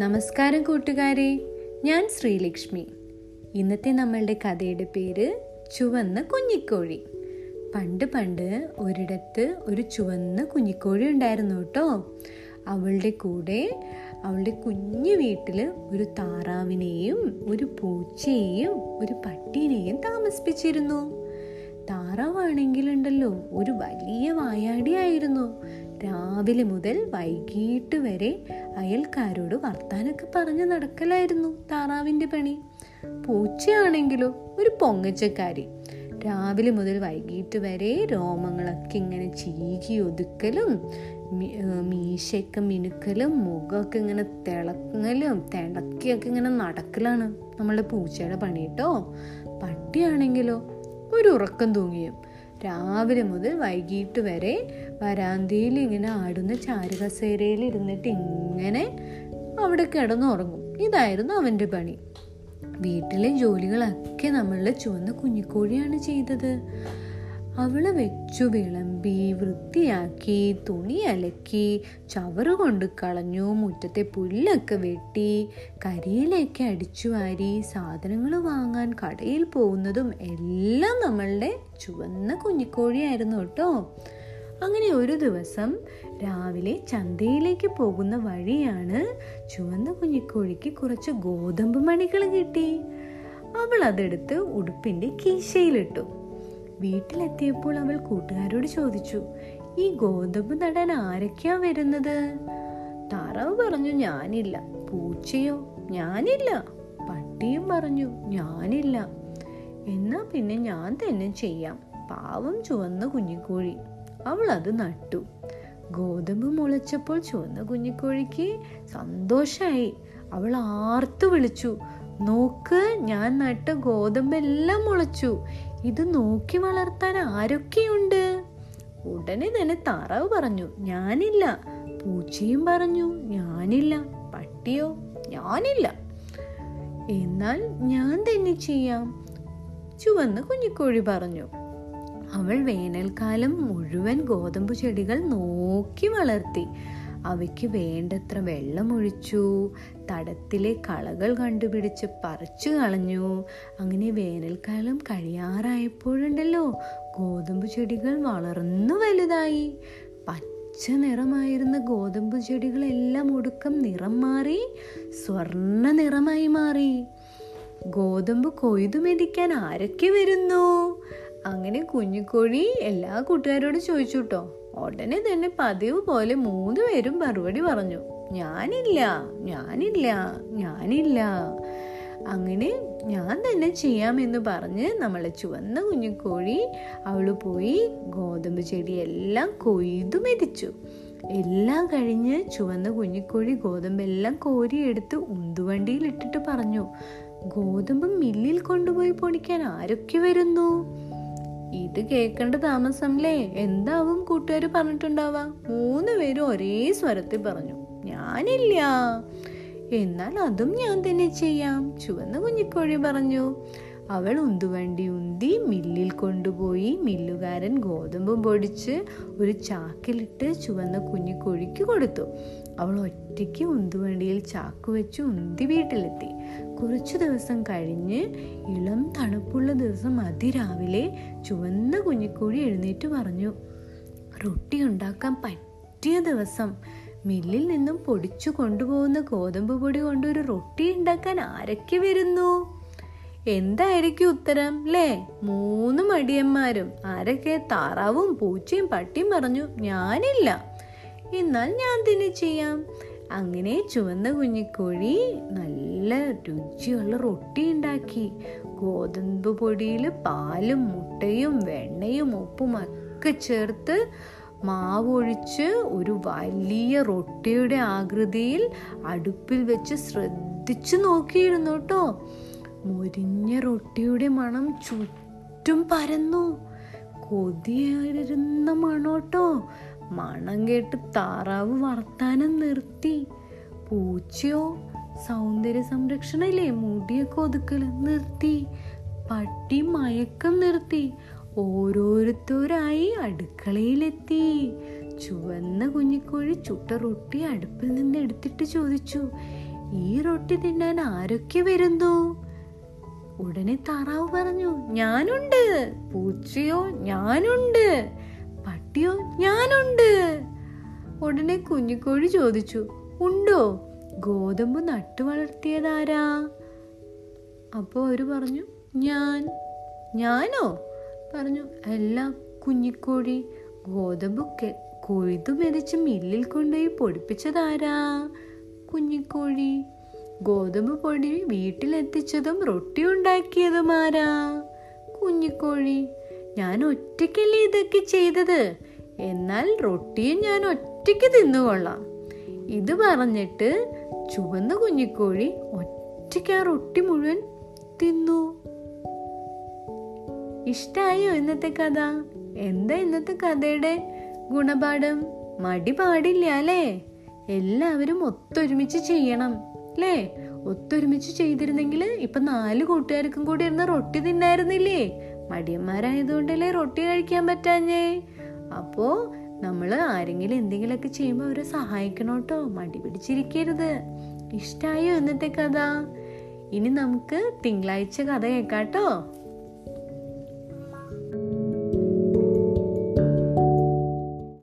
നമസ്കാരം കൂട്ടുകാരെ. ഞാൻ ശ്രീലക്ഷ്മി. ഇന്നത്തെ നമ്മളുടെ കഥയുടെ പേര് ചുവന്ന കുഞ്ഞിക്കോഴി. പണ്ട് പണ്ട് ഒരിടത്ത് ഒരു ചുവന്ന കുഞ്ഞിക്കോഴി ഉണ്ടായിരുന്നു കേട്ടോ. അവളുടെ കൂടെ അവളുടെ കുഞ്ഞു വീട്ടിൽ ഒരു താറാവിനെയും ഒരു പൂച്ചയെയും ഒരു പട്ടീനെയും താമസിപ്പിച്ചിരുന്നു. താറാവാണെങ്കിലുണ്ടല്ലോ ഒരു വലിയ വായാടിയായിരുന്നു രാവിലെ മുതൽ വൈകിട്ട് വരെ അയൽക്കാരോട് വർത്താനൊക്കെ പറഞ്ഞു നടക്കലായിരുന്നു താറാവിന്റെ പണി. പൂച്ചയാണെങ്കിലോ ഒരു പൊങ്ങച്ചക്കാരി. രാവിലെ മുതൽ വൈകിട്ട് വരെ രോമങ്ങളൊക്കെ ഇങ്ങനെ ചീകി ഒതുക്കലും മീശയൊക്കെ മിനുക്കലും മുഖമൊക്കെ ഇങ്ങനെ തിളങ്ങലും തിളക്കിയൊക്കെ ഇങ്ങനെ നടക്കലാണ് നമ്മളുടെ പൂച്ചയുടെ പണി പട്ടിയാണെങ്കിലോ ഒരു ഉറക്കം തൂങ്ങിയും. രാവിലെ മുതൽ വൈകിട്ട് വരെ വരാന്തയിൽ ഇങ്ങനെ ആടുന്ന ചാരുകസേരയിൽ ഇരുന്നിട്ട് ഇങ്ങനെ അവിടെ കിടന്നുറങ്ങും. ഇതായിരുന്നു അവന്റെ പണി. വീട്ടിലെ ജോലികളൊക്കെ നമ്മളുടെ ചുവന്ന കുഞ്ഞിക്കോഴിയാണ് ചെയ്തത്. അവൾ വെച്ചു വിളമ്പി വൃത്തിയാക്കി തുണി അലക്കി ചവറ് കൊണ്ട് കളഞ്ഞു മുറ്റത്തെ പുല്ലൊക്കെ വെട്ടി കരിയിലേക്ക് അടിച്ചു വാരി സാധനങ്ങൾ വാങ്ങാൻ കടയിൽ പോകുന്നതും എല്ലാം നമ്മളുടെ ചുവന്ന കുഞ്ഞിക്കോഴിയായിരുന്നു കേട്ടോ. അങ്ങനെ ഒരു ദിവസം രാവിലെ ചന്തയിലേക്ക് പോകുന്ന വഴിയാണ് ചുവന്ന കുഞ്ഞിക്കോഴിക്ക് കുറച്ച് ഗോതമ്പ് മണികൾ കിട്ടി. അവൾ അതെടുത്ത് ഉടുപ്പിന്റെ കീശയിലിട്ടു. വീട്ടിലെത്തിയപ്പോൾ അവൾ കൂട്ടുകാരോട് ചോദിച്ചു ഈ ഗോതമ്പ് നടാൻ ആരൊക്കെയാ വരുന്നത്? താറാവ് പറഞ്ഞു ഞാനില്ല. പൂച്ചയോ? ഞാനില്ല. പട്ടിയും പറഞ്ഞു ഞാനില്ല. എന്നാ പിന്നെ ഞാൻ തന്നെ ചെയ്യാം. പാവം ചുവന്ന കുഞ്ഞിക്കോഴി. അവൾ അത് നട്ടു. ഗോതമ്പ് മുളച്ചപ്പോൾ ചുവന്ന കുഞ്ഞിക്കോഴിക്ക് സന്തോഷമായി അവൾ ആർത്തു വിളിച്ചു നോക്ക് ഞാൻ നട്ട ഗോതമ്പെല്ലാം മുളച്ചു. ഇത് നോക്കി വളർത്താൻ ആരൊക്കെയുണ്ട്? ഉടനെ തന്നെ താറാവ് പറഞ്ഞു ഞാനില്ല. പൂച്ചയും പറഞ്ഞു ഞാനില്ല. പട്ടിയോ? ഞാനില്ല. എന്നാൽ ഞാൻ തന്നെ ചെയ്യാം. ചുവന്ന കുഞ്ഞിക്കോഴി പറഞ്ഞു അവൾ വേനൽക്കാലം മുഴുവൻ ഗോതമ്പ് ചെടികൾ നോക്കി വളർത്തി അവയ്ക്ക് വേണ്ടത്ര വെള്ളമൊഴിച്ചു തടത്തിലെ കളകൾ കണ്ടുപിടിച്ച് പറിച്ചു കളഞ്ഞു. അങ്ങനെ വേനൽക്കാലം കഴിയാറായപ്പോഴുണ്ടല്ലോ ഗോതമ്പ് ചെടികൾ വളർന്നു വലുതായി. പച്ച നിറമായിരുന്ന ഗോതമ്പ് ചെടികളെല്ലാം ഒടുക്കം നിറം മാറി സ്വർണ നിറമായി മാറി. ഗോതമ്പ് കൊയ്തു മെതിക്കാൻ ആരൊക്കെ വരുന്നു? അങ്ങനെ കുഞ്ഞിക്കോഴി എല്ലാ കൂട്ടുകാരോടും ചോദിച്ചു കേട്ടോ ഉടനെ തന്നെ പതിവ് പോലെ മൂന്ന് പേരും മറുപടി പറഞ്ഞു. ഞാനില്ല ഞാനില്ല ഞാനില്ല. അങ്ങനെ ഞാൻ തന്നെ ചെയ്യാമെന്ന് പറഞ്ഞ് നമ്മളെ ചുവന്ന കുഞ്ഞിക്കോഴി അവൾ പോയി ഗോതമ്പ് ചെടിയെല്ലാം കൊയ്തു മെതിച്ചു. എല്ലാം കഴിഞ്ഞ് ചുവന്ന കുഞ്ഞിക്കോഴി ഗോതമ്പെല്ലാം കോരിയെടുത്ത് ഉന്തുവണ്ടിയിൽ ഇട്ടിട്ട് പറഞ്ഞു ഗോതമ്പ് മില്ലിൽ കൊണ്ടുപോയി പൊടിക്കാൻ ആരൊക്കെ വരുന്നു? ഇത് കേൾക്കേണ്ട താമസമല്ലേ എന്താവും കൂട്ടുകാർ പറഞ്ഞിട്ടുണ്ടാവാ മൂന്ന് പേരും ഒരേ സ്വരത്തിൽ പറഞ്ഞു ഞാനില്ല. എന്നാൽ അതും ഞാൻ തന്നെ ചെയ്യാം ചുവന്ന കുഞ്ഞിക്കോഴി പറഞ്ഞു. അവൾ ഉന്തുവണ്ടി ഉന്തി മില്ലിൽ കൊണ്ടുപോയി മില്ലുകാരൻ ഗോതമ്പ് പൊടിച്ച് ഒരു ചാക്കിലിട്ട് ചുവന്ന കുഞ്ഞിക്കോഴിക്ക് കൊടുത്തു. അവൾ ഒറ്റയ്ക്ക് ഉന്തുവണ്ടിയിൽ ചാക്ക് വെച്ച് ഉന്തി വീട്ടിലെത്തി. കുറച്ചു ദിവസം കഴിഞ്ഞ് ഇളം തണുപ്പുള്ള ദിവസം അതിരാവിലെ ചുവന്ന കുഞ്ഞിക്കോഴി എഴുന്നേറ്റ് പറഞ്ഞു റൊട്ടി ഉണ്ടാക്കാൻ പറ്റിയ ദിവസം. മില്ലിൽ നിന്നും പൊടിച്ചു കൊണ്ടുപോകുന്ന ഗോതമ്പ് പൊടി കൊണ്ട് ഒരു റൊട്ടി ഉണ്ടാക്കാൻ ആരൊക്കെ വരുന്നു? എന്തായിരിക്കും ഉത്തരം അല്ലേ മൂന്ന് മടിയന്മാരും. ആരൊക്കെ? താറാവും പൂച്ചയും പട്ടിയും പറഞ്ഞു ഞാനില്ല. എന്നാൽ ഞാൻ തന്നെ ചെയ്യാം. അങ്ങനെ ചുവന്ന കുഞ്ഞിക്കോഴി നല്ല രുചിയുള്ള റൊട്ടി ഉണ്ടാക്കി. ഗോതമ്പ് പൊടിയിൽ പാലും മുട്ടയും വെണ്ണയും ഉപ്പും ഒക്കെ ചേർത്ത് മാവ് ഒഴിച്ച് ഒരു വലിയ റൊട്ടിയുടെ ആകൃതിയിൽ അടുപ്പിൽ വെച്ച് ശ്രദ്ധിച്ചു നോക്കിയിരുന്നു കേട്ടോ. മുരിഞ്ഞ റൊട്ടിയുടെ മണം ചുറ്റും പരന്നു. കൊതിയായിരുന്ന മണോട്ടോ മണം കേട്ട് താറാവ് വർത്താനം നിർത്തി. പൂച്ചയോ സൗന്ദര്യ സംരക്ഷണയില്ലേ? മുടിയൊക്കെ ഒതുക്കൽ നിർത്തി. പട്ടി മയക്കം നിർത്തി. ഓരോരുത്തരായി അടുക്കളയിലെത്തി. ചുവന്ന കുഞ്ഞിക്കോഴി ചുട്ട റൊട്ടി അടുപ്പിൽ നിന്ന് എടുത്തിട്ട് ചോദിച്ചു ഈ റൊട്ടി തിന്നാൻ ആരൊക്കെ വരുന്നു? ഉടനെ താറാവ് പറഞ്ഞു ഞാനുണ്ട്. പൂച്ചയോ ഞാനുണ്ട്. പട്ടിയോ ഞാനുണ്ട്. ഉടനെ കുഞ്ഞിക്കോഴി ചോദിച്ചു ഉണ്ടോ? ഗോതമ്പ് നട്ടു വളർത്തിയതാരാ? അപ്പോൾ അവർ പറഞ്ഞു ഞാൻ. ഞാനോ? പറഞ്ഞു അല്ല കുഞ്ഞിക്കോഴി ഗോതമ്പ് കൊയ്തു മെതിച്ച് മില്ലിൽ കൊണ്ടുപോയി പൊടിപ്പിച്ചതാരാ? കുഞ്ഞിക്കോഴി ഗോതമ്പ് പൊടി വീട്ടിലെത്തിച്ചതും റൊട്ടി ഉണ്ടാക്കിയതും ആരാ? കുഞ്ഞിക്കോഴി ഞാൻ ഒറ്റയ്ക്കല്ലേ ഇതൊക്കെ ചെയ്തത്? എന്നാൽ റൊട്ടിയും ഞാൻ ഒറ്റയ്ക്ക് തിന്നുകൊള്ളാം. ഇത് പറഞ്ഞിട്ട് ചുവന്ന കുഞ്ഞിക്കോഴി ഒറ്റയ്ക്ക് ആ റൊട്ടി മുഴുവൻ തിന്നു. ഇഷ്ടായോ ഇന്നത്തെ കഥ? എന്താ ഇന്നത്തെ കഥയുടെ ഗുണപാഠം? മടി പാടില്ല അല്ലേ? എല്ലാവരും ഒത്തൊരുമിച്ച് ചെയ്യണം അല്ലേ? ഒത്തൊരുമിച്ച് ചെയ്തിരുന്നെങ്കിൽ ഇപ്പൊ നാല് കൂട്ടുകാർക്കും കൂടി ഇരുന്ന് റൊട്ടി തിന്നായിരുന്നില്ലേ? മടിയന്മാരായതുകൊണ്ടല്ലേ റൊട്ടി കഴിക്കാൻ പറ്റാഞ്ഞേ? അപ്പോ നമ്മൾ ആരെങ്കിലും എന്തെങ്കിലുമൊക്കെ ചെയ്യുമ്പോൾ അവരെ സഹായിക്കണം കേട്ടോ മടി പിടിച്ചിരിക്കരുത്. ഇഷ്ടായോ ഇന്നത്തെ കഥ? ഇനി നമുക്ക് തിങ്കളാഴ്ച കഥ കേൾക്കാട്ടോ.